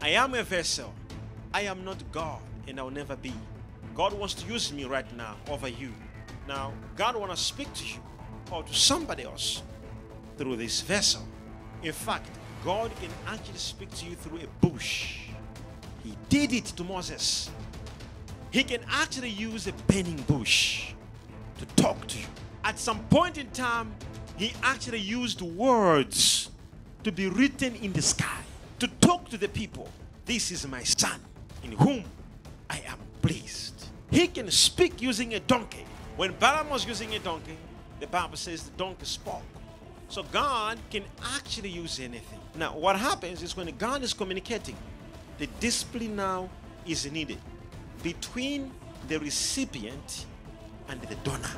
I am a vessel. I am not God and I'll never be. God wants to use me right now over you. Now, God want to speak to you or to somebody else through this vessel. In fact, God can actually speak to you through a bush. He did it to Moses. He can actually use a burning bush to talk to you. At some point in time, he actually used words to be written in the sky to talk to the people. This is my son in whom I am pleased. He can speak using a donkey. When Balaam was using a donkey, the Bible says the donkey spoke. So God can actually use anything. Now, what happens is when God is communicating, the discipline now is needed between the recipient and the donor.